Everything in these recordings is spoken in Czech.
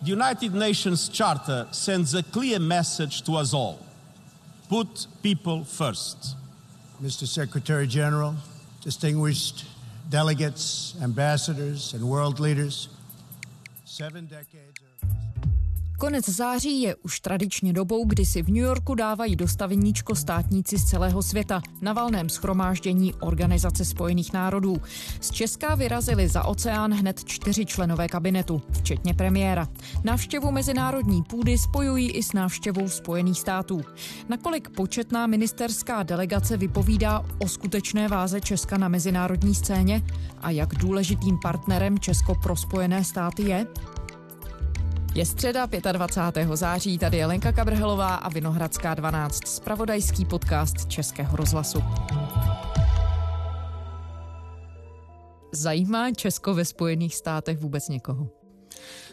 The United Nations Charter sends a clear message to us all. Put people first. Mr. Secretary General, distinguished delegates, ambassadors, and world leaders, seven decades Konec září je už tradičně dobou, kdy si v New Yorku dávají dostaveníčko státníci z celého světa na valném schromáždění Organizace spojených národů. Z Česka vyrazili za oceán hned čtyři členové kabinetu, včetně premiéra. Návštěvu mezinárodní půdy spojují i s návštěvou Spojených států. Nakolik početná ministerská delegace vypovídá o skutečné váze Česka na mezinárodní scéně a jak důležitým partnerem Česko pro Spojené státy je? Je středa 25. září, tady je Lenka Kabrhelová a Vinohradská 12, spravodajský podcast Českého rozhlasu. Zajímá Česko ve Spojených státech vůbec někoho?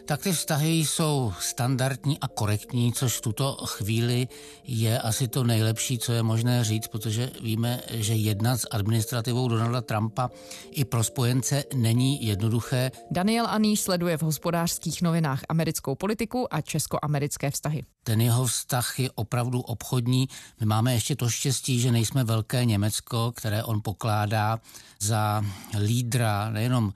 Tak ty vztahy jsou standardní a korektní, což v tuto chvíli je asi to nejlepší, co je možné říct, protože víme, že jednat s administrativou Donalda Trumpa i pro spojence není jednoduché. Daniel Aný sleduje v hospodářských novinách americkou politiku a česko-americké vztahy. Ten jeho vztah je opravdu obchodní. My máme ještě to štěstí, že nejsme velké Německo, které on pokládá za lídra nejenom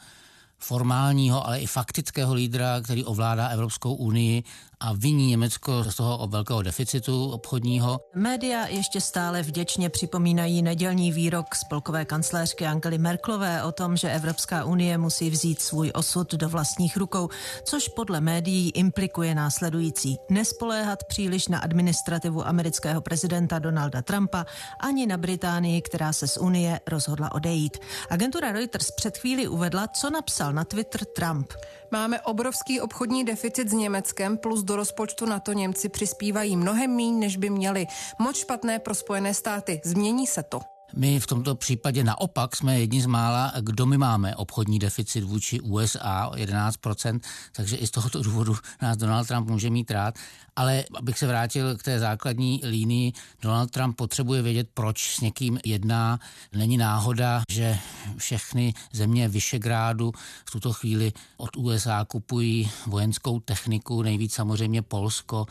formálního, ale i faktického lídra, který ovládá Evropskou unii a viní Německo z toho velkého deficitu obchodního. Média ještě stále vděčně připomínají nedělní výrok spolkové kancléřky Angely Merklové o tom, že Evropská unie musí vzít svůj osud do vlastních rukou, což podle médií implikuje následující. Nespoléhat příliš na administrativu amerického prezidenta Donalda Trumpa ani na Británii, která se z unie rozhodla odejít. Agentura Reuters před chvíli uvedla, co napsal na Twitter Trump. Máme obrovský obchodní deficit s Německem, plus do rozpočtu na to Němci přispívají mnohem méně, než by měli. Moc špatné pro Spojené státy. Změní se to. My v tomto případě naopak jsme jedni z mála, kdo my máme obchodní deficit vůči USA 11%, takže i z tohoto důvodu nás Donald Trump může mít rád. Ale abych se vrátil k té základní línii, Donald Trump potřebuje vědět, proč s někým jedná. Není náhoda, že všechny země Vyšegrádu v tuto chvíli od USA kupují vojenskou techniku, nejvíc samozřejmě Polsko,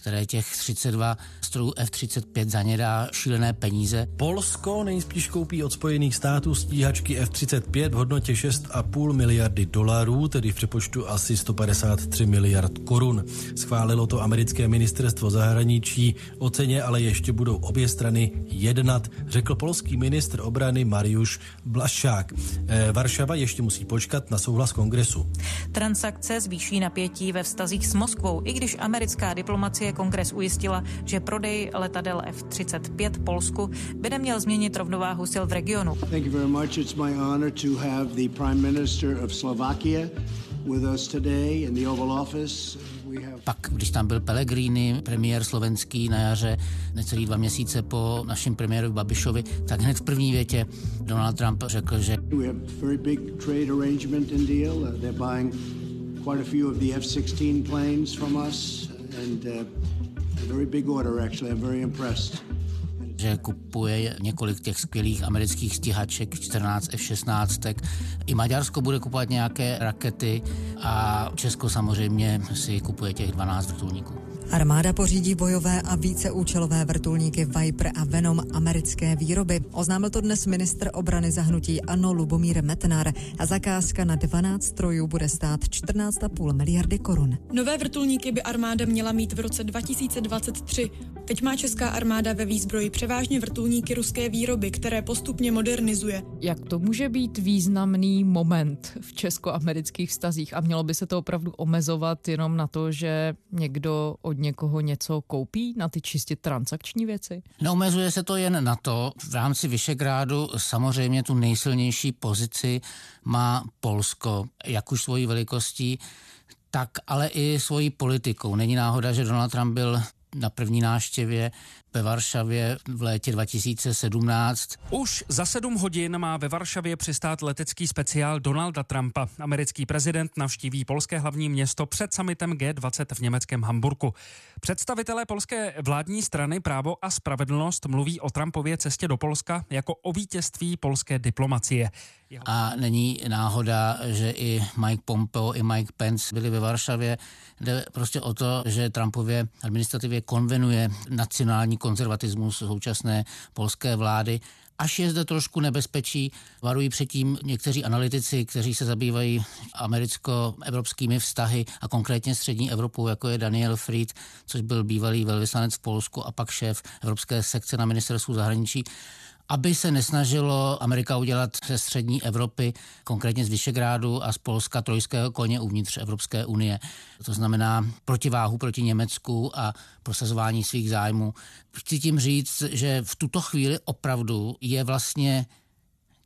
které těch 32 strojů F-35 za ně dá šílené peníze. Polsko nejspíš koupí od Spojených států stíhačky F-35 v hodnotě 6,5 miliardy dolarů, tedy v přepočtu asi 153 miliard korun. Schválilo to americké ministerstvo zahraničí. O ceně ale ještě budou obě strany jednat, řekl polský ministr obrany Mariusz Blaszák. E, Varšava ještě musí počkat na souhlas kongresu. Transakce zvýší napětí ve vztazích s Moskvou, i když americká diplomacie kongres ujistila, že prodej letadel F-35 Polsku by neměl změnit rovnováhu sil v regionu. Thank you very much. It's my honor to have the Prime Minister of Slovakia with us today in the Oval Office. Pak, když tam byl Pellegrini, premiér slovenský na jaře, necelý dva měsíce po našem premiéru Babišovi, tak hned v první větě Donald Trump řekl, že We have very big trade arrangement and deal. They're buying quite a few of the F-16 planes from us and uh, a very big order actually. I'm very impressed že kupuje několik těch skvělých amerických stíhaček, 14 F-16. I Maďarsko bude kupovat nějaké rakety a Česko samozřejmě si kupuje těch 12 vrtulníků. Armáda pořídí bojové a víceúčelové vrtulníky Viper a Venom americké výroby. Oznámil to dnes ministr obrany zahnutí Ano Lubomír Metnar a zakázka na 12 strojů bude stát 14,5 miliardy korun. Nové vrtulníky by armáda měla mít v roce 2023. Teď má česká armáda ve výzbroji převážně vrtulníky ruské výroby, které postupně modernizuje. Jak to může být významný moment v česko-amerických vztazích a mělo by se to opravdu omezovat jenom na to, že někdo od někoho něco koupí na ty čistě transakční věci? Neomezuje se to jen na to. V rámci Vyšegrádu samozřejmě tu nejsilnější pozici má Polsko, jak už svojí velikostí, tak ale i svojí politikou. Není náhoda, že Donald Trump byl na první náštěvě ve Varšavě v létě 2017. Už za sedm hodin má ve Varšavě přistát letecký speciál Donalda Trumpa. Americký prezident navštíví polské hlavní město před summitem G20 v německém Hamburgu. Představitelé polské vládní strany Právo a spravedlnost mluví o Trumpově cestě do Polska jako o vítězství polské diplomacie. A není náhoda, že i Mike Pompeo, i Mike Pence byli ve Varšavě. Jde prostě o to, že Trumpově administrativě konvenuje nacionální konzervatismus současné polské vlády. Až je zde trošku nebezpečí, varují předtím někteří analytici, kteří se zabývají americko-evropskými vztahy a konkrétně střední Evropou, jako je Daniel Fried, což byl bývalý velvyslanec v Polsku a pak šéf Evropské sekce na ministerstvu zahraničí aby se nesnažilo Amerika udělat ze střední Evropy, konkrétně z Vyšegrádu a z Polska trojského koně uvnitř Evropské unie. To znamená protiváhu proti Německu a prosazování svých zájmů. Chci tím říct, že v tuto chvíli opravdu je vlastně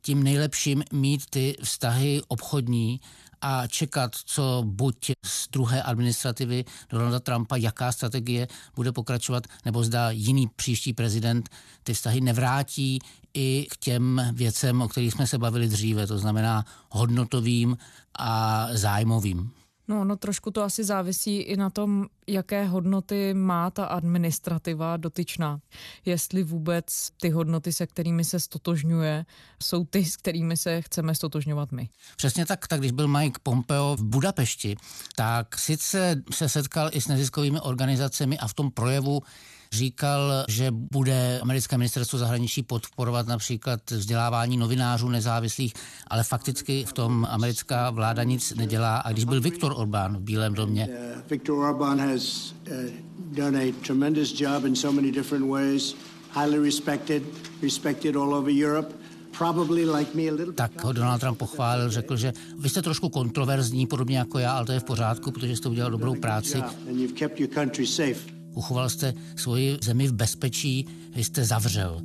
tím nejlepším mít ty vztahy obchodní a čekat, co buď z druhé administrativy Donalda Trumpa, jaká strategie bude pokračovat, nebo zda jiný příští prezident ty vztahy nevrátí i k těm věcem, o kterých jsme se bavili dříve, to znamená hodnotovým a zájmovým. No, no trošku to asi závisí i na tom, jaké hodnoty má ta administrativa dotyčná. Jestli vůbec ty hodnoty, se kterými se stotožňuje, jsou ty, s kterými se chceme stotožňovat my. Přesně tak, tak když byl Mike Pompeo v Budapešti, tak sice se setkal i s neziskovými organizacemi a v tom projevu říkal, že bude americké ministerstvo zahraničí podporovat například vzdělávání novinářů nezávislých, ale fakticky v tom americká vláda nic nedělá. A když byl Viktor Orbán v Bílém domě, uh, Viktor Orbán has uh, done a tremendous job in so many different ways, highly respected, respected all over Europe. Tak ho Donald Trump pochválil, řekl, že vy jste trošku kontroverzní, podobně jako já, ale to je v pořádku, protože jste udělal dobrou práci uchoval jste svoji zemi v bezpečí, vy jste zavřel.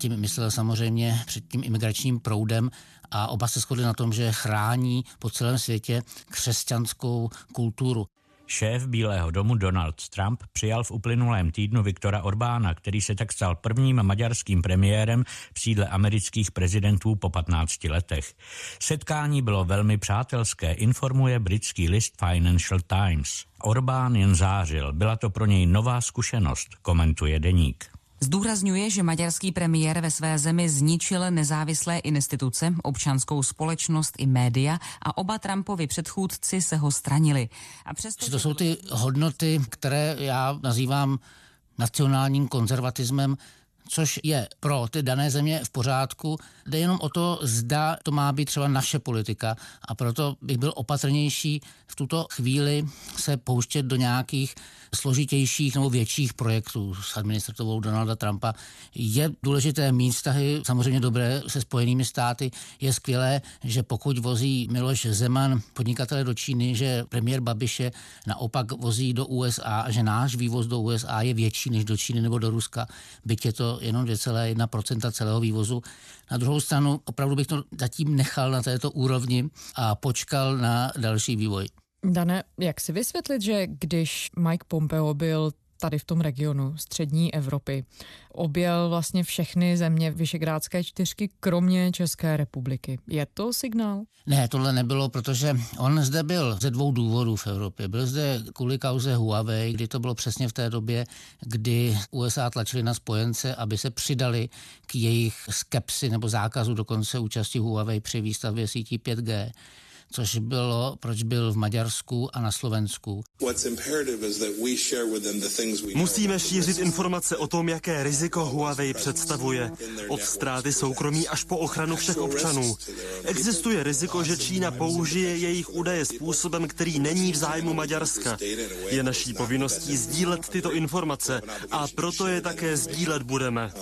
Tím myslel samozřejmě před tím imigračním proudem a oba se shodli na tom, že chrání po celém světě křesťanskou kulturu. Šéf Bílého domu Donald Trump přijal v uplynulém týdnu Viktora Orbána, který se tak stal prvním maďarským premiérem v sídle amerických prezidentů po 15 letech. Setkání bylo velmi přátelské, informuje britský list Financial Times. Orbán jen zářil, byla to pro něj nová zkušenost, komentuje deník. Zdůrazňuje, že maďarský premiér ve své zemi zničil nezávislé instituce, občanskou společnost i média a oba Trumpovi předchůdci se ho stranili. A přesto, to jsou ty hodnoty, které já nazývám nacionálním konzervatismem, což je pro ty dané země v pořádku. Jde jenom o to, zda to má být třeba naše politika a proto bych byl opatrnější v tuto chvíli se pouštět do nějakých složitějších nebo větších projektů s administrativou Donalda Trumpa. Je důležité mít vztahy samozřejmě dobré se Spojenými státy. Je skvělé, že pokud vozí Miloš Zeman podnikatele do Číny, že premiér Babiše naopak vozí do USA a že náš vývoz do USA je větší než do Číny nebo do Ruska, byť je to jenom 2,1% celého vývozu. Na druhou stranu opravdu bych to zatím nechal na této úrovni a počkal na další vývoj. Dane, jak si vysvětlit, že když Mike Pompeo byl tady v tom regionu střední Evropy. Objel vlastně všechny země Vyšegrádské čtyřky, kromě České republiky. Je to signál? Ne, tohle nebylo, protože on zde byl ze dvou důvodů v Evropě. Byl zde kvůli kauze Huawei, kdy to bylo přesně v té době, kdy USA tlačili na spojence, aby se přidali k jejich skepsi nebo zákazu dokonce účasti Huawei při výstavbě sítí 5G což bylo, proč byl v Maďarsku a na Slovensku. Musíme šířit informace o tom, jaké riziko Huawei představuje. Od ztráty soukromí až po ochranu všech občanů. Existuje riziko, že Čína použije jejich údaje způsobem, který není v zájmu Maďarska. Je naší povinností sdílet tyto informace a proto je také sdílet budeme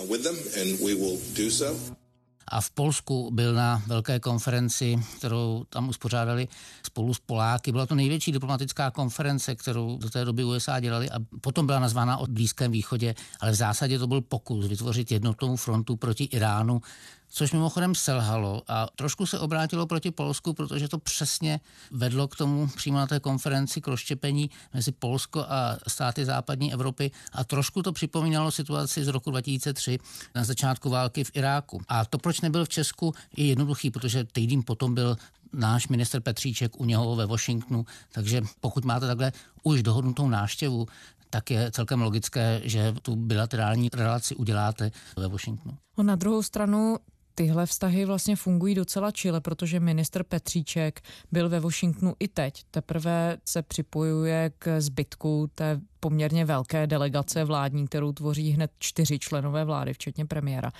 a v Polsku byl na velké konferenci, kterou tam uspořádali spolu s Poláky. Byla to největší diplomatická konference, kterou do té doby USA dělali a potom byla nazvána o Blízkém východě, ale v zásadě to byl pokus vytvořit jednotnou frontu proti Iránu což mimochodem selhalo a trošku se obrátilo proti Polsku, protože to přesně vedlo k tomu přímo na té konferenci k rozštěpení mezi Polsko a státy západní Evropy a trošku to připomínalo situaci z roku 2003 na začátku války v Iráku. A to, proč nebyl v Česku, je jednoduchý, protože týdým potom byl náš minister Petříček u něho ve Washingtonu, takže pokud máte takhle už dohodnutou návštěvu, tak je celkem logické, že tu bilaterální relaci uděláte ve Washingtonu. Na druhou stranu tyhle vztahy vlastně fungují docela čile, protože minister Petříček byl ve Washingtonu i teď. Teprve se připojuje k zbytku té poměrně velké delegace vládní, kterou tvoří hned čtyři členové vlády, včetně premiéra.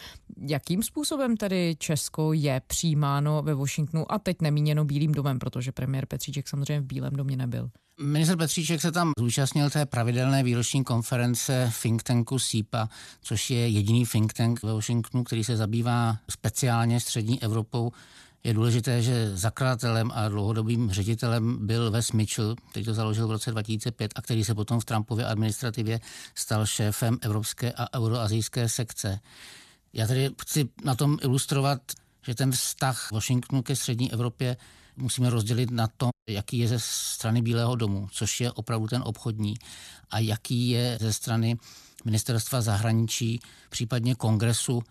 Jakým způsobem tedy Česko je přijímáno ve Washingtonu a teď nemíněno Bílým domem, protože premiér Petříček samozřejmě v Bílém domě nebyl? Minister Petříček se tam zúčastnil té pravidelné výroční konference think tanku SIPA, což je jediný think tank ve Washingtonu, který se zabývá speciálně střední Evropou. Je důležité, že zakladatelem a dlouhodobým ředitelem byl Wes Mitchell, který to založil v roce 2005 a který se potom v Trumpově administrativě stal šéfem Evropské a euroazijské sekce. Já tady chci na tom ilustrovat, že ten vztah Washingtonu ke střední Evropě musíme rozdělit na to, jaký je ze strany Bílého domu, což je opravdu ten obchodní, a jaký je ze strany ministerstva zahraničí, případně kongresu.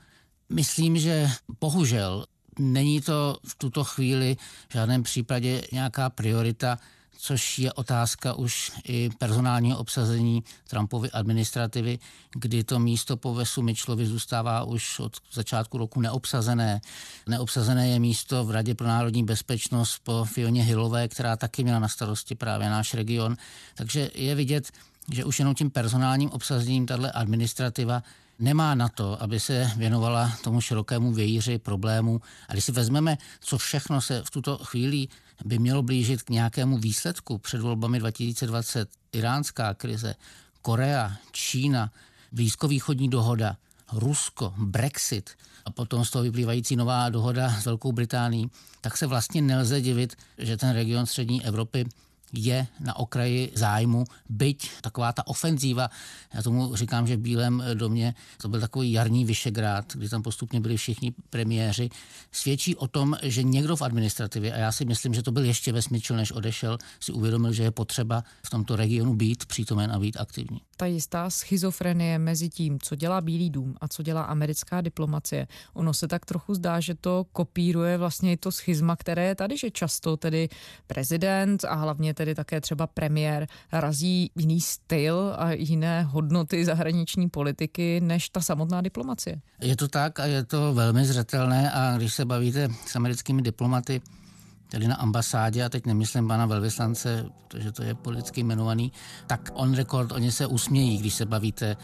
Myslím, že bohužel není to v tuto chvíli v žádném případě nějaká priorita což je otázka už i personálního obsazení Trumpovy administrativy, kdy to místo po Vesu Mitchellovi zůstává už od začátku roku neobsazené. Neobsazené je místo v Radě pro národní bezpečnost po Fioně Hillové, která taky měla na starosti právě náš region. Takže je vidět, že už jenom tím personálním obsazením tahle administrativa nemá na to, aby se věnovala tomu širokému vějíři problému. A když si vezmeme, co všechno se v tuto chvíli by mělo blížit k nějakému výsledku před volbami 2020, iránská krize, Korea, Čína, blízkovýchodní dohoda, Rusko, Brexit a potom z toho vyplývající nová dohoda s Velkou Británií, tak se vlastně nelze divit, že ten region střední Evropy je na okraji zájmu, byť taková ta ofenzíva, já tomu říkám, že v Bílém domě to byl takový jarní Vyšegrád, kdy tam postupně byli všichni premiéři, svědčí o tom, že někdo v administrativě, a já si myslím, že to byl ještě ve Mitchell, než odešel, si uvědomil, že je potřeba v tomto regionu být přítomen a být aktivní. Ta jistá schizofrenie mezi tím, co dělá Bílý dům a co dělá americká diplomacie, ono se tak trochu zdá, že to kopíruje vlastně i to schizma, které je tady, že často tedy prezident a hlavně tedy také třeba premiér razí jiný styl a jiné hodnoty zahraniční politiky než ta samotná diplomacie. Je to tak a je to velmi zřetelné a když se bavíte s americkými diplomaty, tedy na ambasádě, a teď nemyslím pana velvyslance, protože to je politicky jmenovaný, tak on rekord, oni se usmějí, když se bavíte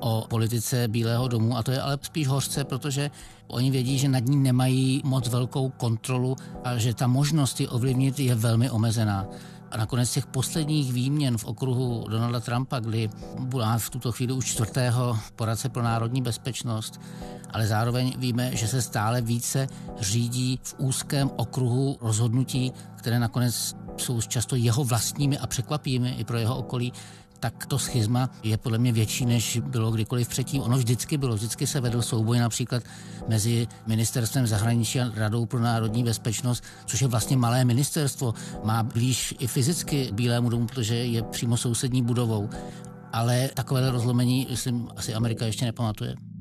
o politice Bílého domu a to je ale spíš hořce, protože oni vědí, že nad ní nemají moc velkou kontrolu a že ta možnost ji ovlivnit je velmi omezená. A nakonec těch posledních výměn v okruhu Donalda Trumpa, kdy byla v tuto chvíli už čtvrtého poradce pro národní bezpečnost, ale zároveň víme, že se stále více řídí v úzkém okruhu rozhodnutí, které nakonec jsou často jeho vlastními a překvapivými i pro jeho okolí, tak to schizma je podle mě větší, než bylo kdykoliv předtím. Ono vždycky bylo, vždycky se vedl souboj například mezi ministerstvem zahraničí a Radou pro národní bezpečnost, což je vlastně malé ministerstvo, má blíž i fyzicky Bílému domu, protože je přímo sousední budovou. Ale takové rozlomení, myslím, asi Amerika ještě nepamatuje.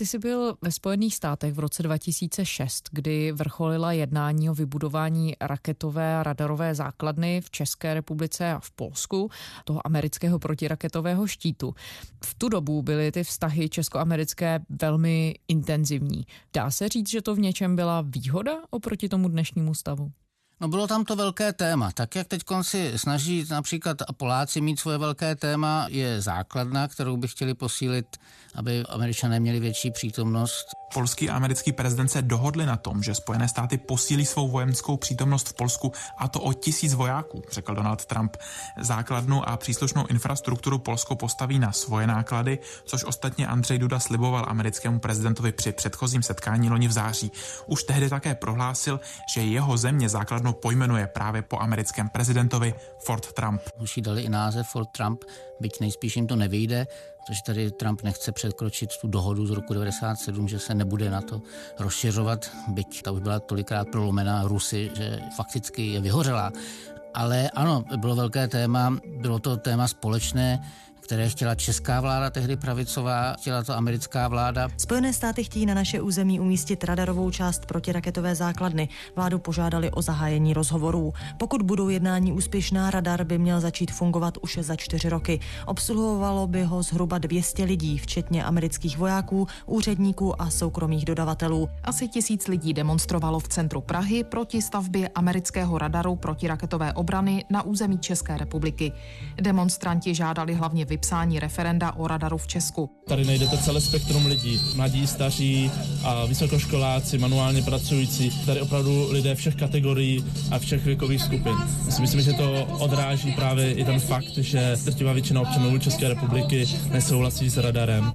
Ty jsi byl ve Spojených státech v roce 2006, kdy vrcholila jednání o vybudování raketové a radarové základny v České republice a v Polsku, toho amerického protiraketového štítu. V tu dobu byly ty vztahy česko-americké velmi intenzivní. Dá se říct, že to v něčem byla výhoda oproti tomu dnešnímu stavu? No bylo tam to velké téma. Tak jak teď si snaží například Poláci mít svoje velké téma, je základna, kterou by chtěli posílit aby američané měli větší přítomnost. Polský a americký prezident se dohodli na tom, že Spojené státy posílí svou vojenskou přítomnost v Polsku a to o tisíc vojáků, řekl Donald Trump. Základnu a příslušnou infrastrukturu Polsko postaví na svoje náklady, což ostatně Andřej Duda sliboval americkému prezidentovi při předchozím setkání loni v září. Už tehdy také prohlásil, že jeho země základnu všechno pojmenuje právě po americkém prezidentovi Ford Trump. Jí dali i název Ford Trump, byť nejspíš jim to nevyjde, protože tady Trump nechce překročit tu dohodu z roku 97, že se nebude na to rozšiřovat, byť ta už byla tolikrát prolomená Rusy, že fakticky je vyhořelá. Ale ano, bylo velké téma, bylo to téma společné, které chtěla česká vláda, tehdy pravicová, chtěla to americká vláda. Spojené státy chtějí na naše území umístit radarovou část protiraketové základny. Vládu požádali o zahájení rozhovorů. Pokud budou jednání úspěšná, radar by měl začít fungovat už za čtyři roky. Obsluhovalo by ho zhruba 200 lidí, včetně amerických vojáků, úředníků a soukromých dodavatelů. Asi tisíc lidí demonstrovalo v centru Prahy proti stavbě amerického radaru protiraketové obrany na území České republiky. Demonstranti žádali hlavně vy vypsání referenda o radaru v Česku. Tady najdete celé spektrum lidí, mladí, staří a vysokoškoláci, manuálně pracující. Tady opravdu lidé všech kategorií a všech věkových skupin. Myslím, že to odráží právě i ten fakt, že drtivá většina občanů České republiky nesouhlasí s radarem.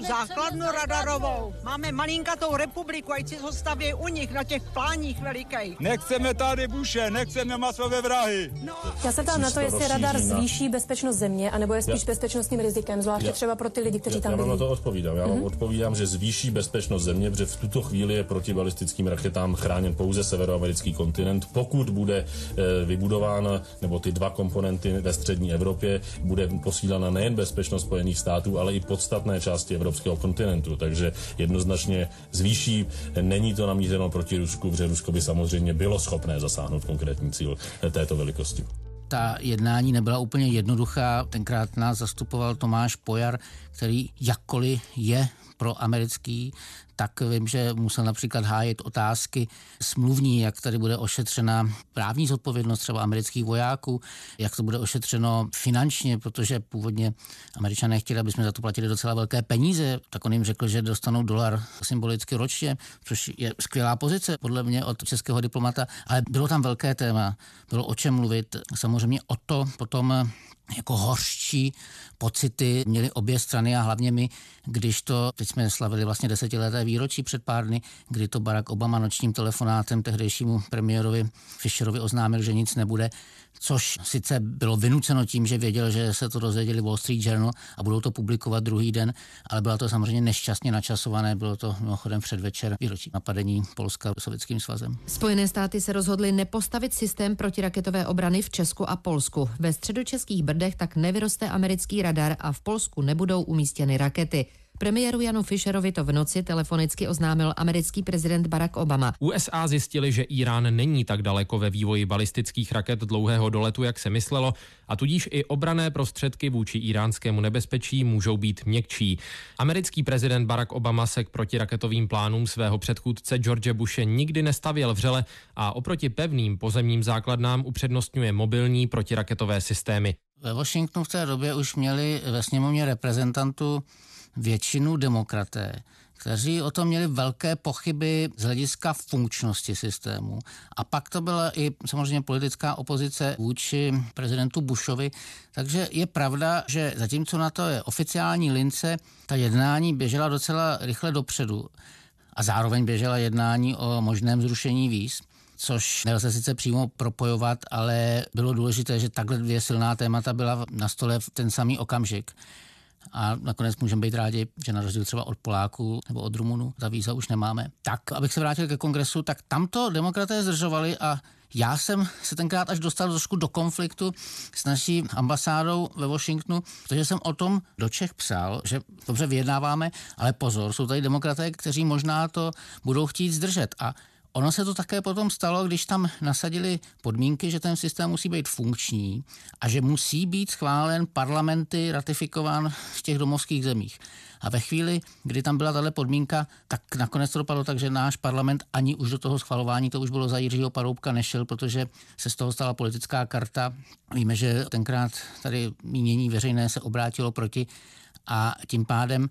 Tu základnu radarovou. Máme malinkatou republiku, ať si to staví u nich na těch pláních velikých. Nechceme tady buše, nechceme masové vrahy. No. Já se tam na to, jestli radar zvýší bezpečnost země, anebo je spíš bezpečnostním rizikem, zvláště já, třeba pro ty lidi, kteří tam já bydlí. Já na to odpovídám. Já mm-hmm. odpovídám, že zvýší bezpečnost země, protože v tuto chvíli je proti balistickým raketám chráněn pouze severoamerický kontinent. Pokud bude e, vybudován, nebo ty dva komponenty ve střední Evropě, bude posílána nejen bezpečnost Spojených států, ale i podstatné části evropského kontinentu. Takže jednoznačně zvýší. Není to namířeno proti Rusku, protože Rusko by samozřejmě bylo schopné zasáhnout konkrétní cíl této velikosti ta jednání nebyla úplně jednoduchá. Tenkrát nás zastupoval Tomáš Pojar, který jakkoliv je pro americký, tak vím, že musel například hájit otázky smluvní, jak tady bude ošetřena právní zodpovědnost třeba amerických vojáků, jak to bude ošetřeno finančně, protože původně američané chtěli, aby jsme za to platili docela velké peníze, tak on jim řekl, že dostanou dolar symbolicky ročně, což je skvělá pozice podle mě od českého diplomata, ale bylo tam velké téma, bylo o čem mluvit, samozřejmě o to potom jako horší pocity měly obě strany a hlavně my, když to, teď jsme slavili vlastně desetileté výročí před pár dny, kdy to Barack Obama nočním telefonátem tehdejšímu premiérovi Fisherovi oznámil, že nic nebude, což sice bylo vynuceno tím, že věděl, že se to dozvěděli Wall Street Journal a budou to publikovat druhý den, ale bylo to samozřejmě nešťastně načasované, bylo to mimochodem předvečer výročí napadení Polska sovětským svazem. Spojené státy se rozhodly nepostavit systém protiraketové obrany v Česku a Polsku. Ve středočeských Brdech tak nevyroste americký radar a v Polsku nebudou umístěny rakety. Premiéru Janu Fisherovi to v noci telefonicky oznámil americký prezident Barack Obama. USA zjistili, že Irán není tak daleko ve vývoji balistických raket dlouhého doletu, jak se myslelo, a tudíž i obrané prostředky vůči iránskému nebezpečí můžou být měkčí. Americký prezident Barack Obama se k protiraketovým plánům svého předchůdce George Bushe nikdy nestavěl vřele a oproti pevným pozemním základnám upřednostňuje mobilní protiraketové systémy. Ve Washingtonu v té době už měli ve sněmovně reprezentantů většinu demokraté, kteří o tom měli velké pochyby z hlediska funkčnosti systému. A pak to byla i samozřejmě politická opozice vůči prezidentu Bushovi. Takže je pravda, že zatímco na to je oficiální lince, ta jednání běžela docela rychle dopředu. A zároveň běžela jednání o možném zrušení víz což nelze sice přímo propojovat, ale bylo důležité, že takhle dvě silná témata byla na stole v ten samý okamžik. A nakonec můžeme být rádi, že na rozdíl třeba od Poláků nebo od Rumunů ta víza už nemáme. Tak, abych se vrátil ke kongresu, tak tamto demokraté zdržovali a já jsem se tenkrát až dostal trošku do konfliktu s naší ambasádou ve Washingtonu, protože jsem o tom do Čech psal, že dobře vyjednáváme, ale pozor, jsou tady demokraté, kteří možná to budou chtít zdržet. A Ono se to také potom stalo, když tam nasadili podmínky, že ten systém musí být funkční a že musí být schválen parlamenty ratifikován v těch domovských zemích. A ve chvíli, kdy tam byla tahle podmínka, tak nakonec to dopadlo tak, že náš parlament ani už do toho schvalování, to už bylo za Jiřího Paroubka, nešel, protože se z toho stala politická karta. Víme, že tenkrát tady mínění veřejné se obrátilo proti a tím pádem,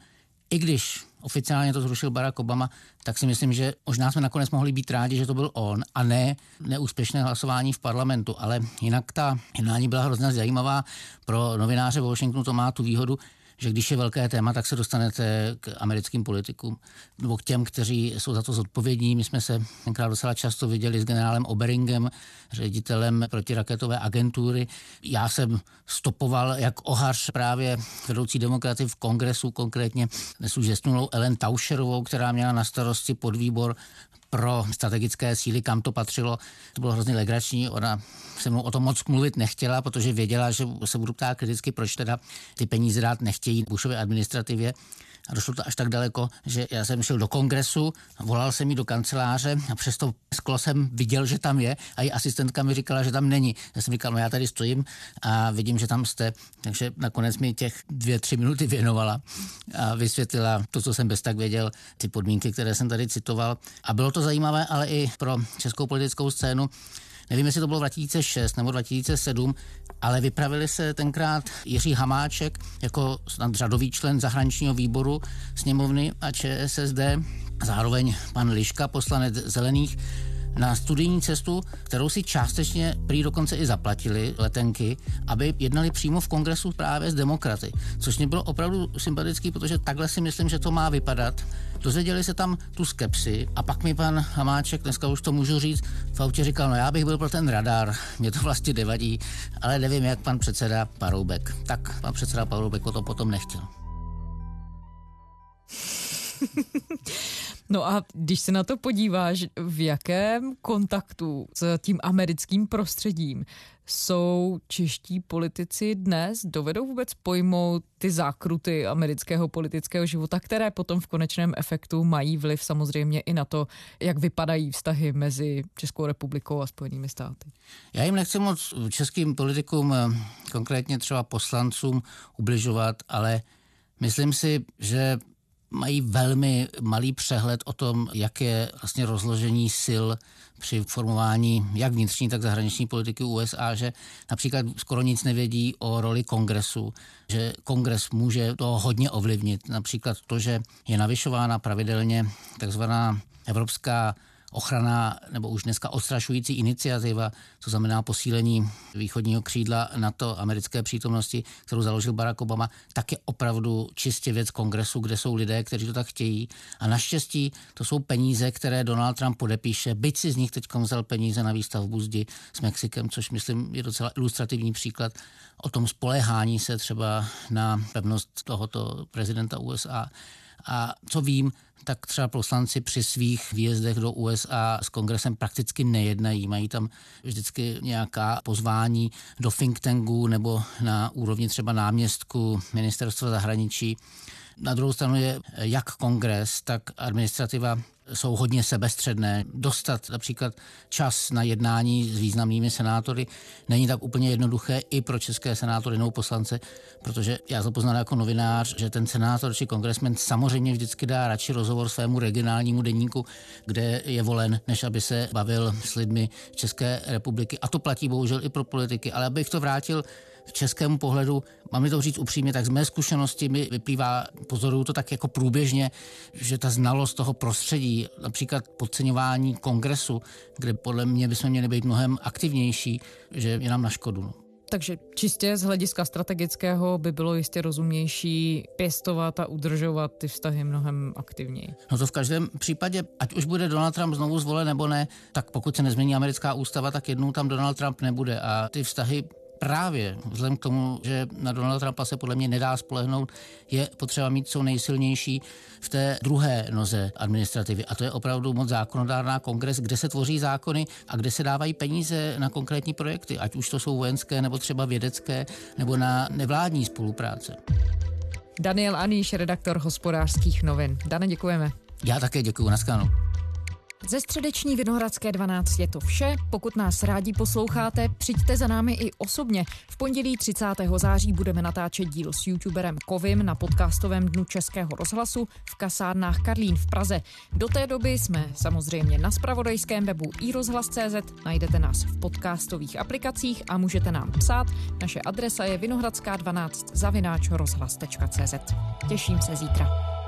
i když oficiálně to zrušil Barack Obama, tak si myslím, že možná jsme nakonec mohli být rádi, že to byl on a ne neúspěšné hlasování v parlamentu. Ale jinak ta jednání byla hrozně zajímavá. Pro novináře v Washingtonu to má tu výhodu, že když je velké téma, tak se dostanete k americkým politikům nebo k těm, kteří jsou za to zodpovědní. My jsme se tenkrát docela často viděli s generálem Oberingem, ředitelem protiraketové agentury. Já jsem stopoval jak ohař právě vedoucí demokraty v kongresu, konkrétně dnes už zesnulou Ellen Tauscherovou, která měla na starosti podvýbor pro strategické síly, kam to patřilo. To bylo hrozně legrační. Ona se mnou o tom moc mluvit nechtěla, protože věděla, že se budu ptát kriticky, proč teda ty peníze dát nechtějí Bushově administrativě. A došlo to až tak daleko, že já jsem šel do kongresu, volal jsem jí do kanceláře a přesto sklo jsem viděl, že tam je a její asistentka mi říkala, že tam není. Já jsem říkal, no já tady stojím a vidím, že tam jste. Takže nakonec mi těch dvě, tři minuty věnovala a vysvětlila to, co jsem bez tak věděl, ty podmínky, které jsem tady citoval. A bylo to zajímavé, ale i pro českou politickou scénu, nevím, jestli to bylo 2006 nebo 2007, ale vypravili se tenkrát Jiří Hamáček jako snad řadový člen zahraničního výboru sněmovny a ČSSD, zároveň pan Liška, poslanec Zelených, na studijní cestu, kterou si částečně prý dokonce i zaplatili letenky, aby jednali přímo v kongresu právě s demokraty. Což mě bylo opravdu sympatický, protože takhle si myslím, že to má vypadat. Dozvěděli se tam tu skepsi a pak mi pan Hamáček, dneska už to můžu říct, v autě říkal, no já bych byl pro ten radar, mě to vlastně nevadí, ale nevím, jak pan předseda Paroubek. Tak pan předseda Paroubek o to potom nechtěl. No a když se na to podíváš, v jakém kontaktu s tím americkým prostředím jsou čeští politici dnes, dovedou vůbec pojmout ty zákruty amerického politického života, které potom v konečném efektu mají vliv samozřejmě i na to, jak vypadají vztahy mezi Českou republikou a Spojenými státy. Já jim nechci moc českým politikům, konkrétně třeba poslancům, ubližovat, ale myslím si, že mají velmi malý přehled o tom, jak je vlastně rozložení sil při formování jak vnitřní, tak zahraniční politiky USA, že například skoro nic nevědí o roli kongresu, že kongres může to hodně ovlivnit. Například to, že je navyšována pravidelně takzvaná evropská ochrana nebo už dneska ostrašující iniciativa, co znamená posílení východního křídla NATO americké přítomnosti, kterou založil Barack Obama, tak je opravdu čistě věc kongresu, kde jsou lidé, kteří to tak chtějí. A naštěstí to jsou peníze, které Donald Trump podepíše, byť si z nich teď vzal peníze na výstavbu zdi s Mexikem, což myslím je docela ilustrativní příklad o tom spolehání se třeba na pevnost tohoto prezidenta USA. A co vím, tak třeba poslanci při svých výjezdech do USA s kongresem prakticky nejednají. Mají tam vždycky nějaká pozvání do think tanků nebo na úrovni třeba náměstku ministerstva zahraničí. Na druhou stranu je jak kongres, tak administrativa jsou hodně sebestředné. Dostat například čas na jednání s významnými senátory není tak úplně jednoduché i pro české senátory nebo poslance, protože já to poznal jako novinář, že ten senátor či kongresmen samozřejmě vždycky dá radši rozhovor svému regionálnímu denníku, kde je volen, než aby se bavil s lidmi České republiky. A to platí bohužel i pro politiky. Ale abych to vrátil českému pohledu, mám to říct upřímně, tak z mé zkušenosti mi vyplývá, pozoruju to tak jako průběžně, že ta znalost toho prostředí, například podceňování kongresu, kde podle mě bychom měli být mnohem aktivnější, že je nám na škodu. No. Takže čistě z hlediska strategického by bylo jistě rozumnější pěstovat a udržovat ty vztahy mnohem aktivněji. No to v každém případě, ať už bude Donald Trump znovu zvolen nebo ne, tak pokud se nezmění americká ústava, tak jednou tam Donald Trump nebude a ty vztahy právě vzhledem k tomu, že na Donalda Trumpa se podle mě nedá spolehnout, je potřeba mít co nejsilnější v té druhé noze administrativy. A to je opravdu moc zákonodárná kongres, kde se tvoří zákony a kde se dávají peníze na konkrétní projekty, ať už to jsou vojenské nebo třeba vědecké nebo na nevládní spolupráce. Daniel Aníš, redaktor hospodářských novin. Dane, děkujeme. Já také děkuji, naschledanou. Ze středeční Vinohradské 12 je to vše. Pokud nás rádi posloucháte, přijďte za námi i osobně. V pondělí 30. září budeme natáčet díl s youtuberem Kovim na podcastovém dnu Českého rozhlasu v kasárnách Karlín v Praze. Do té doby jsme samozřejmě na spravodajském webu iRozhlas.cz, najdete nás v podcastových aplikacích a můžete nám psát. Naše adresa je vinohradská12 zavináč rozhlas.cz. Těším se zítra.